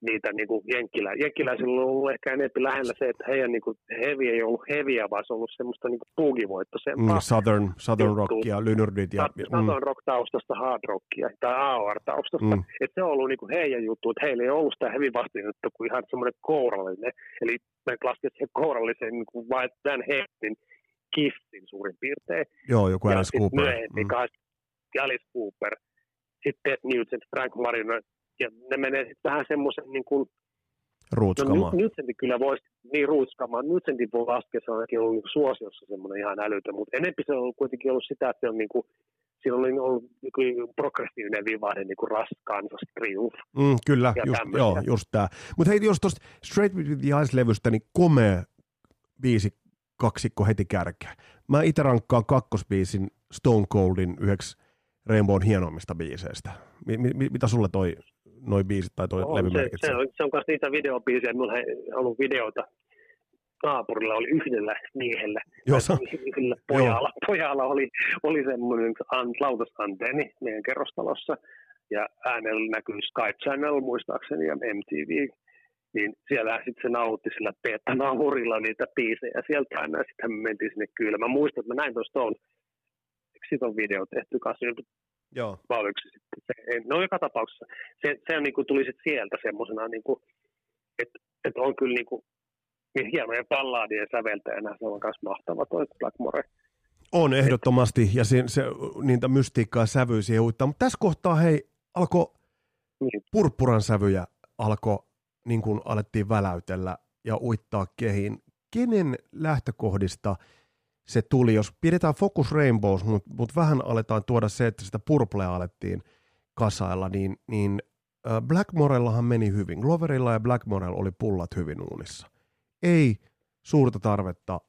niitä niin kuin jenkkilä, jenkkiläisillä on ollut ehkä enemmän lähellä se, että heidän niin kuin, heavy ei ollut heviä, vaan se on ollut semmoista niin kuin buugivoittoisempaa. Mm, Southern, Southern juttu. Rock ja mm, Southern rock-taustasta, hard rockia tai AOR-taustasta. Mm. Mm. Et se on ollut niinku heidän juttu, että heillä ei ollut sitä heavy vastinetta kuin ihan semmoinen kourallinen. Eli me lasket siihen kouralliseen niin kuin vain tämän Hepnin kissin suurin piirtein. joo, joku ja Alice sitten Cooper. myöhemmin Mm. Alice Cooper, sitten Nugent, Frank Marino, ja ne menee sitten vähän semmoisen niin kuin, Ruutskamaa. No, Nugenti kyllä voisi, niin ruutskaamaan. Nugentin voi laskea, se on ainakin ollut niin suosiossa semmoinen ihan älytön, mutta enempi se on ollut kuitenkin ollut sitä, että se on niin kuin, siinä on ollut niin kuin progressiivinen vivahde, niin kuin Ras, Kansas, Triumph. Mm, kyllä, just, tämmöisiä. joo, just tää. Mutta hei, jos tuosta Straight with the Ice-levystä, niin komea biisi kaksikko heti kärkeä. Mä itse rankkaan kakkosbiisin Stone Coldin yhdeksi Rainbown hienoimmista biiseistä. Mi- mi- mitä sulle toi noi biisit tai toi On, levy se, se, on, se on myös niitä videobiisejä, minulla ei ollut videota. Naapurilla oli yhdellä miehellä, Joo, sa- yhdellä pojalla, pojalla oli, oli semmoinen an, lautasanteeni meidän kerrostalossa, ja äänellä näkyy Sky Channel muistaakseni ja MTV, niin siellä sitten se nautti sillä beta-naamurilla niitä biisejä sieltä. Aina, ja sitten me mentiin sinne kyllä. Mä muistan, että mä näin tuosta on, eikö siitä on video tehty kanssa, Joo. oliko se sitten se, no joka tapauksessa, se, se on, niin kuin, tuli sit sieltä semmoisena, niin kuin, että, että on kyllä niin kuin, niin hienojen ballaadien säveltäjänä, se on myös mahtava toi Blackmore. On ehdottomasti, ja se, se, niitä mystiikkaa ja sävyisiä uittaa. Mutta tässä kohtaa, hei, alkoi Niin. purppuran sävyjä, alkoi, niin kuin alettiin väläytellä ja uittaa kehiin. Kenen lähtökohdista se tuli, jos pidetään Focus Rainbows, mutta mut vähän aletaan tuoda se, että sitä purplea alettiin kasailla, niin, niin Blackmorellahan meni hyvin. Gloverilla ja Blackmorella oli pullat hyvin uunissa. Ei suurta tarvetta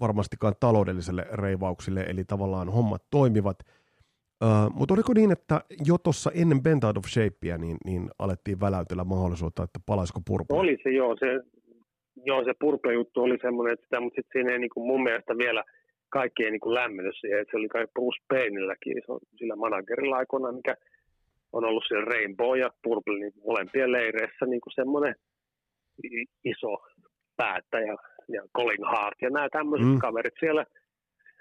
varmastikaan taloudelliselle reivauksille, eli tavallaan hommat toimivat. Uh, mutta oliko niin, että jo tuossa ennen Bent Out of Shapea niin, niin alettiin väläytellä mahdollisuutta, että palaisiko purple? Oli se joo, se, joo, se Purple-juttu oli semmoinen, että sitä, mutta sitten siinä ei niin kuin mun mielestä vielä kaikki ei niin kuin lämmennyt siihen. Että se oli kai Bruce Payneilläkin, se on sillä managerilla aikoinaan, mikä on ollut siellä Rainbow ja Purple niin molempien leireissä niin kuin semmoinen iso päättäjä ja Colin Hart ja nämä tämmöiset mm. kaverit siellä.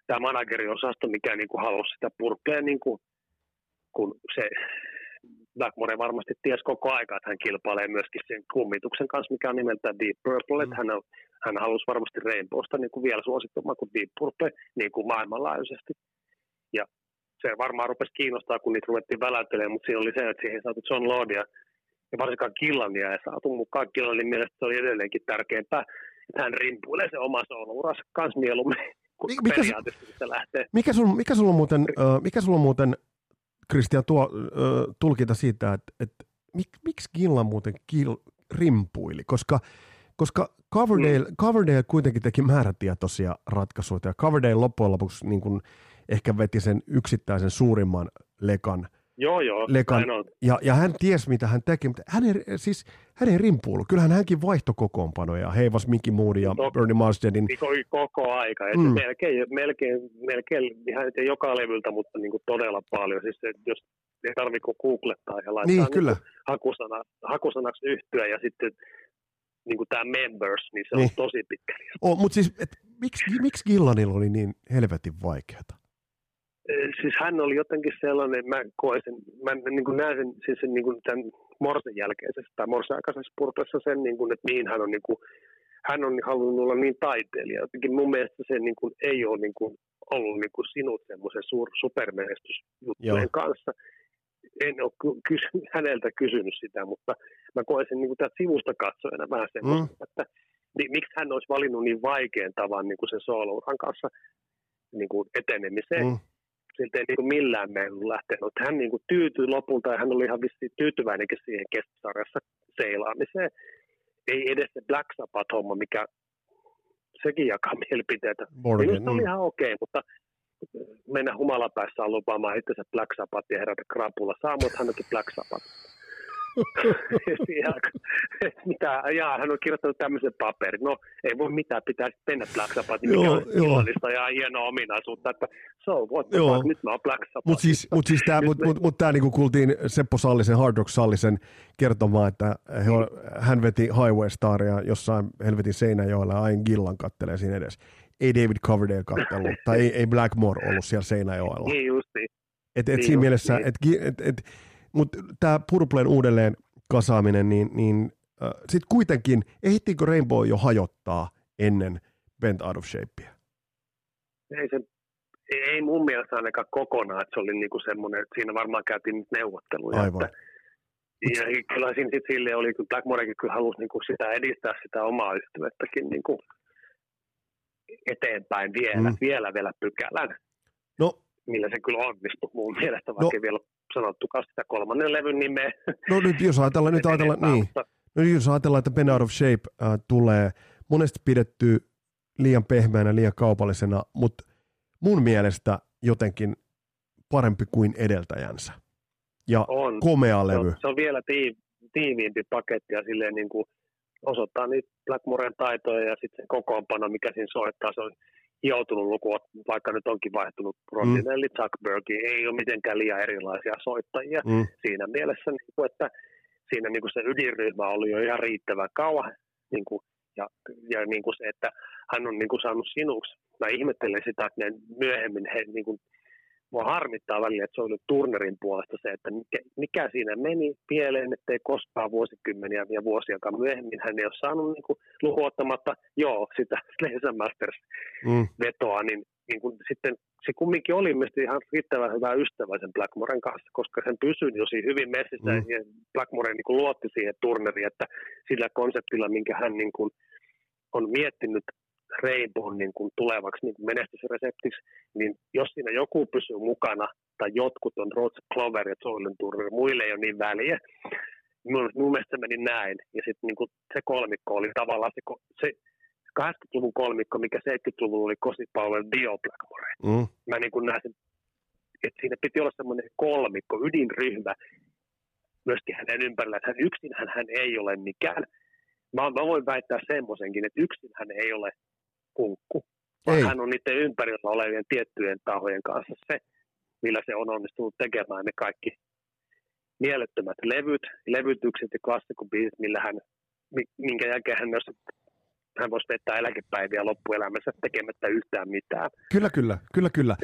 Tämä manageriosasto, mikä niin kuin halusi sitä Purplea, niin kuin, kun se Blackmore varmasti ties koko aika, että hän kilpailee myöskin sen kummituksen kanssa, mikä on nimeltään Deep Purple, mm. hän, on, hän halusi varmasti Rainbowsta niin kuin vielä suosittumaan kuin Deep Purple niin kuin maailmanlaajuisesti. Ja se varmaan rupesi kiinnostaa, kun niitä ruvettiin väläyttelemään, mutta siinä oli se, että siihen saatu John Lordia ja varsinkaan Killania ei saatu mukaan. Killanin mielestä se oli edelleenkin tärkeämpää, että hän rimpuilee se oma souluuransa kanssa mieluummin, mikä, se. Mikä, sul, mikä sulla muuten, mikä sulla on muuten Kristian, tuo uh, tulkinta siitä, että, että mik, miksi Gillan muuten kil, rimpuili? Koska, koska Coverdale, mm. Coverdale kuitenkin teki määrätietoisia ratkaisuja, ja Coverdale loppujen lopuksi niin kuin, ehkä veti sen yksittäisen suurimman lekan. Joo, joo. Lekan, ja, ja hän ties, mitä hän teki, mutta hän ei, siis, hän ei rimpuulu. Kyllähän hänkin vaihto kokoonpanoja. Heivas Mickey Moody ja no, Bernie Marsdedin. Koko aika. Mm. melkein, melkein, melkein, ihan ei joka levyltä, mutta niin kuin todella paljon. Siis jos ei tarvitse googlettaa ja laittaa niin, kyllä. Niin hakusana, hakusanaksi yhtyä ja sitten niin kuin tämä members, niin se niin. on tosi pitkä. Oh, mutta siis, et, miksi, miksi Gillanilla oli niin helvetin vaikeaa? Siis hän oli jotenkin sellainen, mä koen sen, mä niin kuin näen sen, siis sen, niin kuin tämän Morsen jälkeisessä tai Morsen aikaisessa purpessa sen, niin kuin, että mihin hän on, niin kuin, hän on halunnut olla niin taiteilija. Jotenkin mun mielestä se niin kuin, ei ole niin kuin, ollut niin kuin sinut semmoisen sur, supermenestysjuttujen kanssa. En ole kysy, häneltä kysynyt sitä, mutta mä koen sen niin kuin täältä sivusta katsojana vähän semmoista, mm. että niin, miksi hän olisi valinnut niin vaikean tavan niin kuin sen soolouran kanssa niin kuin etenemiseen. Mm siltä ei niin kuin millään meillä lähtenyt. Hän niin kuin tyytyi lopulta ja hän oli ihan vissiin tyytyväinenkin siihen keskusarjassa seilaamiseen. Ei edes se Black Sabbath-homma, mikä sekin jakaa mielipiteitä. Minusta oli mm. ihan okei, okay, mutta mennä humalapäissään lupaamaan itse Black Sabbath ja herätä krapula. Saa, mutta hän Black Sabbath. Mitä, jaa, hän on kirjoittanut tämmöisen paperin. No, ei voi mitään, pitää mennä Black Sabbathin, mikä on illallista ja hienoa ominaisuutta, että so what the fuck, nyt mä oon Black Sabbath. Mutta siis, mut siis tämä mut, mut, mut tää niinku kuultiin Seppo Sallisen, Hard Rock Sallisen kertomaan, että he on, hän veti Highway Staria jossain helvetin Seinäjoella ja aina Gillan kattelee siinä edes. Ei David Coverdale kattelu, tai ei, ei Blackmore ollut siellä Seinäjoella. Niin justiin. Et, et niin siinä mielessä, niin. että et, et, mutta tämä Purplen uudelleen kasaaminen, niin, niin äh, sitten kuitenkin, ehittiinkö Rainbow jo hajottaa ennen Bent Out of Shapea? Ei, se, ei mun mielestä ainakaan kokonaan, että se oli niinku semmoinen, että siinä varmaan käytiin nyt neuvotteluja. Aivan. Että, ja kyllä siinä sitten sille oli, kun Blackmorekin kyllä halusi niinku sitä edistää sitä omaa yhtymättäkin niinku eteenpäin vielä, mm. vielä vielä pykälän. Millä se kyllä onnistui mun mielestä, vaikka no, vielä sanottukaan sitä kolmannen levyn nimeä. No nyt jos ajatellaan, nyt ajatellaan, niin. No jos ajatellaan, että Ben Out of Shape äh, tulee monesti pidetty liian pehmeänä, liian kaupallisena, mutta mun mielestä jotenkin parempi kuin edeltäjänsä. Ja on. komea levy. Se on, se on vielä tii, tiiviimpi paketti ja silleen niin kuin osoittaa niitä Blackmoren taitoja ja sitten se kokoonpano, mikä siinä soittaa, se on hioutunut luku, vaikka nyt onkin vaihtunut Rondinelli, mm. Zuckbergi, ei ole mitenkään liian erilaisia soittajia mm. siinä mielessä, niin kuin, että siinä niin kuin se ydinryhmä oli jo ihan riittävän kauan, niin kuin, ja, ja niin kuin se, että hän on niin kuin saanut sinuksi. Mä ihmettelen sitä, että ne myöhemmin he niin kuin, mua harmittaa välillä, että se oli Turnerin puolesta se, että mikä, mikä siinä meni pieleen, ettei koskaan vuosikymmeniä ja vuosiakaan myöhemmin hän ei ole saanut niin kuin, lukuottamatta, joo, sitä Slayer Masters mm. niin, niin kuin, sitten se kumminkin oli mielestäni ihan riittävän hyvä ystävä sen Blackmoren kanssa, koska sen pysyi jo siinä hyvin messissä mm. ja Blackmore niin kuin, luotti siihen turneriin, että sillä konseptilla, minkä hän niin kuin, on miettinyt Rainbown niin kuin tulevaksi niin kuin menestysreseptiksi, niin jos siinä joku pysyy mukana, tai jotkut on Rhodes Clover ja Soilen Turner, muille ei ole niin väliä. Mun, mun mielestä se meni näin. Ja sitten niin se kolmikko oli tavallaan se, se 80-luvun kolmikko, mikä 70-luvulla oli Cosi Dio Blackmore. Mm. Mä niin kuin näen sen, että siinä piti olla semmoinen kolmikko, ydinryhmä, myöskin hänen ympärillä, että hän yksinhän hän ei ole mikään. Mä, mä voin väittää semmoisenkin, että yksin hän ei ole kunkku. vaan Ei. hän on niiden ympärillä olevien tiettyjen tahojen kanssa se, millä se on onnistunut tekemään ne kaikki mielettömät levyt, levytykset ja klassikobiisit, millä hän, mi- minkä jälkeen hän myös hän voisi vetää eläkepäiviä loppuelämänsä tekemättä yhtään mitään. Kyllä, kyllä, kyllä, kyllä.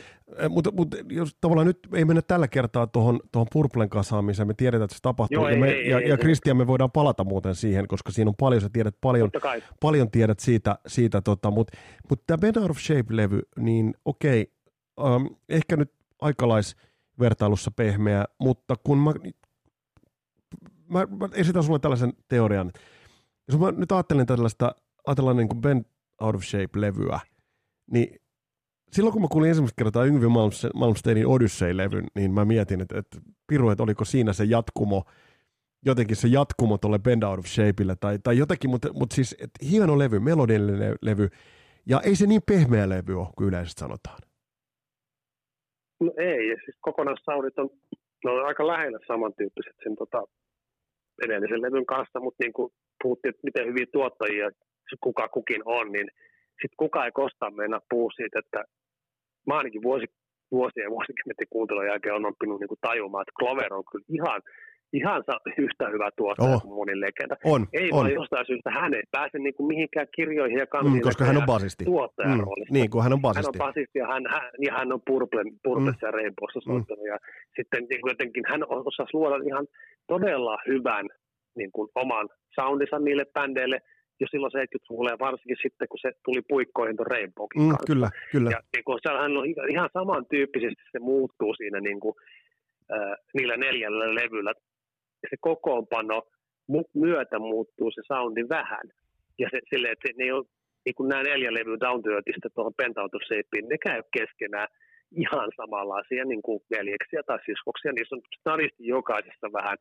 Mutta, mutta jos tavallaan nyt ei mennä tällä kertaa tuohon, tuohon Purplen kasaamiseen, me tiedetään, että se tapahtuu. Joo, ja, ei, me, ei, ja, ei, ja. Kristian, me voidaan palata muuten siihen, koska siinä on paljon, sä tiedät paljon, paljon tiedät siitä, siitä tota, mutta mut tämä Bend Out of Shape-levy, niin okei, um, ehkä nyt aikalaisvertailussa pehmeä, mutta kun mä, mä, mä esitän sulle tällaisen teorian, jos mä nyt ajattelen tällaista, ajatellaan niin kuin Bend Out of Shape-levyä, niin silloin kun mä kuulin ensimmäistä kertaa Yngvi Malmste- Malmsteenin Odyssey-levyn, niin mä mietin, että, että piru, että oliko siinä se jatkumo, jotenkin se jatkumo tuolle Bend Out of Shapeille tai, tai jotenkin, mutta, mutta siis että hieno levy, melodinen le- levy, ja ei se niin pehmeä levy ole, kuin yleisesti sanotaan. No ei, siis kokonaissaudit on, ne on aika lähellä samantyyppiset sen tota, edellisen levyn kanssa, mutta niin kuin puhuttiin, että miten hyviä tuottajia kuka kukin on, niin sitten kuka ei koskaan mennä puhua siitä, että mä ainakin vuosi, vuosien ja vuosikymmenten kuuntelun jälkeen on oppinut niin tajumaan, että Clover on kyllä ihan, ihan yhtä hyvä tuottaja Oh. kuin moni legenda. On, Ei on. vaan jostain syystä hän ei pääse niin kuin mihinkään kirjoihin ja kansiin. Mm, koska hän on basisti. Tuottajan Mm, roolista niin, kun hän on hän basisti. on basisti ja hän, hän, ja hän on Purple, Purplessa mm. ja Rainbowssa soittanut. Ja sitten niin kuin jotenkin hän osasi luoda ihan todella hyvän niin kuin oman soundinsa niille bändeille jo silloin 70-luvulla ja varsinkin sitten, kun se tuli puikkoihin tuon Rainbowkin Mm, kanssa. kyllä, kyllä. Ja niin kuin, se- hän on ihan- samantyyppisesti se muuttuu siinä niin kuin, äh, niillä neljällä levyllä. Se kokoonpano mu- myötä muuttuu se soundi vähän. Ja se, sille, että ne ei ole, niin kuin nämä neljä levyä Down to Earthistä tuohon Shapeen, ne käy keskenään ihan samanlaisia niin kuin veljeksiä tai siskoksia. Niissä on snadisti jokaisessa vähän,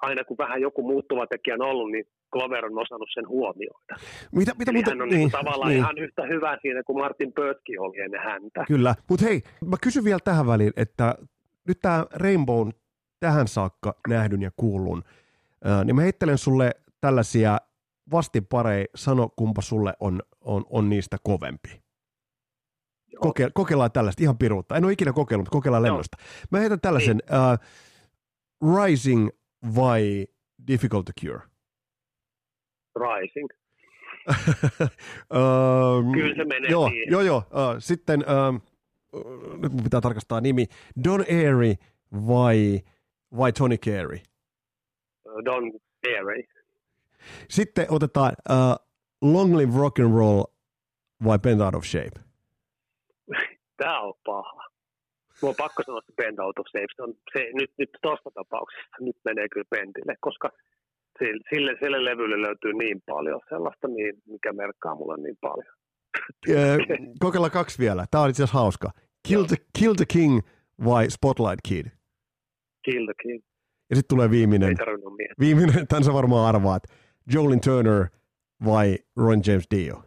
aina kun vähän joku muuttuva tekijä on ollut, niin Clover on osannut sen huomioida. Mitä, mitä Eli muuta, hän on niin, niin, tavallaan niin. ihan yhtä hyvä siinä kuin Martin Pötki oli ennen häntä. Kyllä, mutta hei, mä kysyn vielä tähän väliin, että nyt tämä Rainbow tähän saakka nähdyn ja kuullun, niin mä heittelen sulle tällaisia vastinpareja, sano kumpa sulle on, on, on niistä kovempi. Koke, kokeillaan tällaista ihan piruutta. En ole ikinä kokeillut, mutta kokeillaan Joo. lennosta. Mä heitän tällaisen uh, Rising vai Difficult to Cure? Rising. um, Kyllä se menee joo, siihen. Joo, joo. Uh, sitten, um, nyt mun pitää tarkastaa nimi, Don Airy vai, vai Tony Carey? Don Airy. Sitten otetaan uh, Long Live Rock and Roll vai Bent Out of Shape? Tämä on paha. Mulla on pakko sanoa, että Bend Out of Safe. Se on, se, nyt, nyt tuossa tapauksessa nyt menee kyllä Bentille, koska sille, sille, sille levylle löytyy niin paljon sellaista, niin, mikä merkkaa mulle niin paljon. Kokeillaan kaksi vielä. Tämä on itse asiassa hauska. Kill the, Kill the King vai Spotlight Kid? Kill the King. Ja sitten tulee viimeinen. Viimeinen, tämän sä varmaan arvaat. Jolin Turner vai Ron James Dio?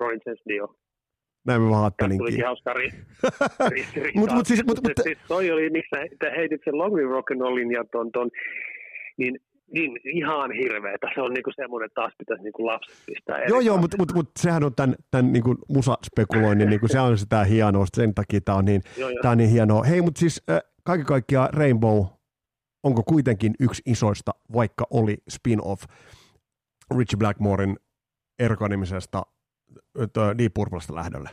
Roy James Dio. Näin mä vaan Tästä tulikin hauska ri, ristiriita. Mut- mut siis- mut- mut- siis toi oli, missä sä heitit sen Long Live Rock and Rollin ja ton, ton niin, niin ihan hirveetä. Se on niinku semmoinen, että taas pitäisi niinku lapset pistää Joo, joo, mutta mut, mut, sehän on tämän, tämän niin kuin musaspekuloinnin, niin kuin se on sitä hienoa, sen takia tämä on niin, Joo, joo. tää on niin hienoa. Hei, mutta siis äh, kaiken kaikkiaan Rainbow, onko kuitenkin yksi isoista, vaikka oli spin-off Richie Blackmorein erkanimisesta Deep Purplesta lähdölle?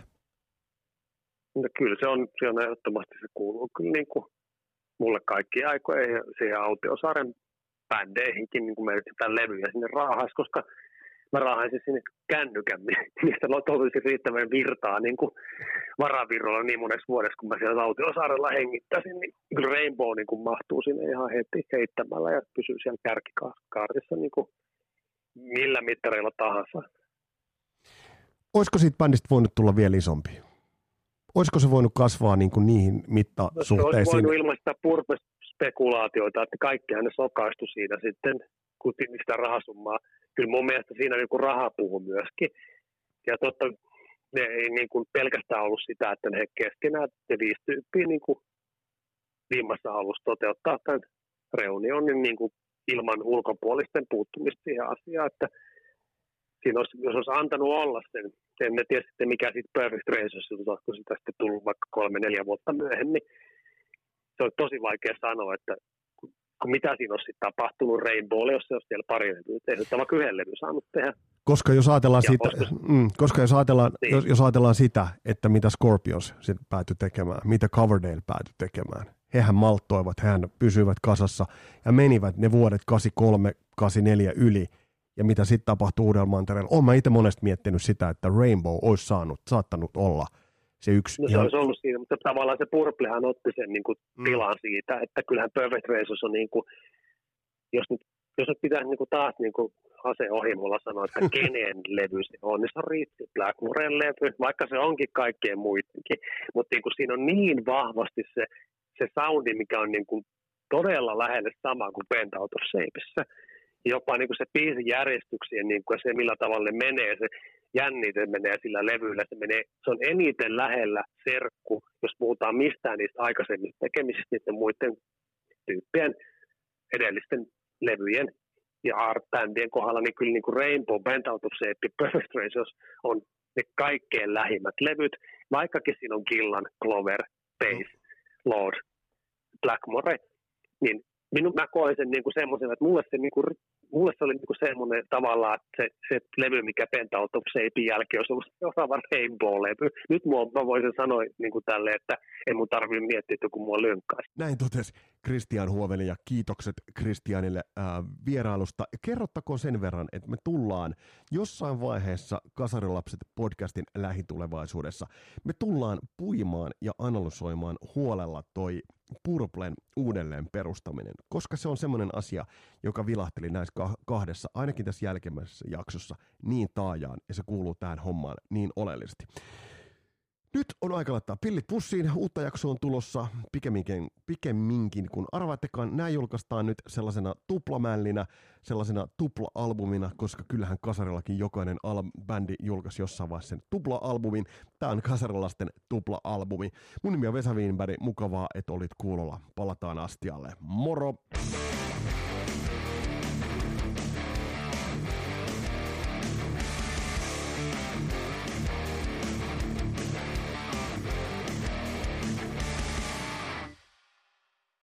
No, kyllä se on, se on ehdottomasti, se kuuluu kyllä niin kuin mulle kaikki aikojen ja siihen Autiosaaren bändeihinkin niin merkitään levyjä sinne raahais, koska mä raahaisin sinne kännykän, mistä toivoisi riittävän virtaa niin kuin varavirrolla niin moneksi vuodeksi, kun mä siellä Autiosaarella hengittäisin, niin Rainbow niin kuin mahtuu sinne ihan heti heittämällä ja pysyy siellä kärkikaartissa niin kuin millä mittareilla tahansa. Olisiko siitä bändistä voinut tulla vielä isompi? Olisiko se voinut kasvaa niin kuin niihin No, se olisi mittasuhteisiin? voinut ilmaista purpespekulaatioita, että kaikkihan ne sokaistu siinä sitten, kun sitä rahasummaa. Kyllä mun mielestä siinä niin kuin raha puhuu myöskin. Ja totta, ne ei niin kuin pelkästään ollut sitä, että ne keskenään, ne viisi tyyppiä niin kuin viimeisessä halusi toteuttaa tämän reunionin niin kuin ilman ulkopuolisten puuttumista siihen asiaan, että siinä olisi, jos olisi antanut olla sen en tiedä sitten mikä sitten Perfect Razors, kun sitä sitten tullut vaikka kolme, neljä vuotta myöhemmin. Se on tosi vaikea sanoa, että kun mitä siinä olisi tapahtunut Rainbowlle, jos se olisi siellä pari levyä tehnyt, tai vaikka yhden levy saanut tehdä. Koska jos ajatellaan, sitä, mm, koska jos ajatellaan, niin. jos, jos ajatellaan sitä, että mitä Scorpions sit päätyi tekemään, mitä Coverdale päätyi tekemään, hehän malttoivat, hehän pysyivät kasassa ja menivät ne vuodet 83, 84 yli, ja mitä sitten tapahtui Uudella mantereella. Olen mä itse monesti miettinyt sitä, että Rainbow olisi saanut, saattanut olla se yksi. No se ihan... olisi ollut siinä, mutta tavallaan se Purplehan otti sen niin kuin, mm. tilan siitä, että kyllähän Perfect Razors on niin kuin, jos nyt, jos nyt pitäisi niin kuin, taas niin kuin, aseohimolla sanoa, että kenen levy se on, niin se on Ritsi Blackmoren levy, vaikka se onkin kaikkien muidenkin. Mutta niin kuin, siinä on niin vahvasti se, se soundi, mikä on niin kuin, todella lähelle sama kuin Bent Out of Shapeissa jopa niin kuin se biisin järjestyksien niin kuin se, millä tavalla ne menee, se jännite menee sillä levyllä, se, menee, se on eniten lähellä serkku, jos puhutaan mistään niistä aikaisemmista tekemisistä niiden muiden tyyppien edellisten levyjen ja art-bändien kohdalla, niin kyllä niin kuin Rainbow, Band Out of Shape, Perfect Razors on ne kaikkein lähimmät levyt, vaikkakin siinä on Gillan, Clover, Pace, Lord, Blackmore, niin minun, mä koen sen niin kuin semmoisen, että mulle se, niin kuin, mulle se oli niin kuin semmoinen tavallaan, että se, se levy, mikä Seipin jälkeen olisi ollut seuraava Rainbow-levy. Nyt mua, mä voisin sanoa niin kuin tälle, että en mun tarvitse miettiä, että kun mua lynkkaisi. Näin totesi Kristian Huoveli ja kiitokset Kristianille äh, vierailusta. Kerrottakoon sen verran, että me tullaan jossain vaiheessa Kasarilapset podcastin lähitulevaisuudessa. Me tullaan puimaan ja analysoimaan huolella toi Purplen uudelleen perustaminen, koska se on semmoinen asia, joka vilahteli näissä kahdessa, ainakin tässä jälkimmäisessä jaksossa, niin taajaan, ja se kuuluu tähän hommaan niin oleellisesti. Nyt on aika laittaa pillit pussiin. Uutta jaksoa on tulossa pikemminkin, pikemminkin kun arvaattekaan. Nämä julkaistaan nyt sellaisena tuplamällinä, sellaisena tupla-albumina, koska kyllähän Kasarillakin jokainen al- bändi julkaisi jossain vaiheessa sen tupla-albumin. Tämä on Kasarilasten tupla-albumi. Mun nimi on Vesa Wienberg. Mukavaa, että olit kuulolla. Palataan astialle. Moro!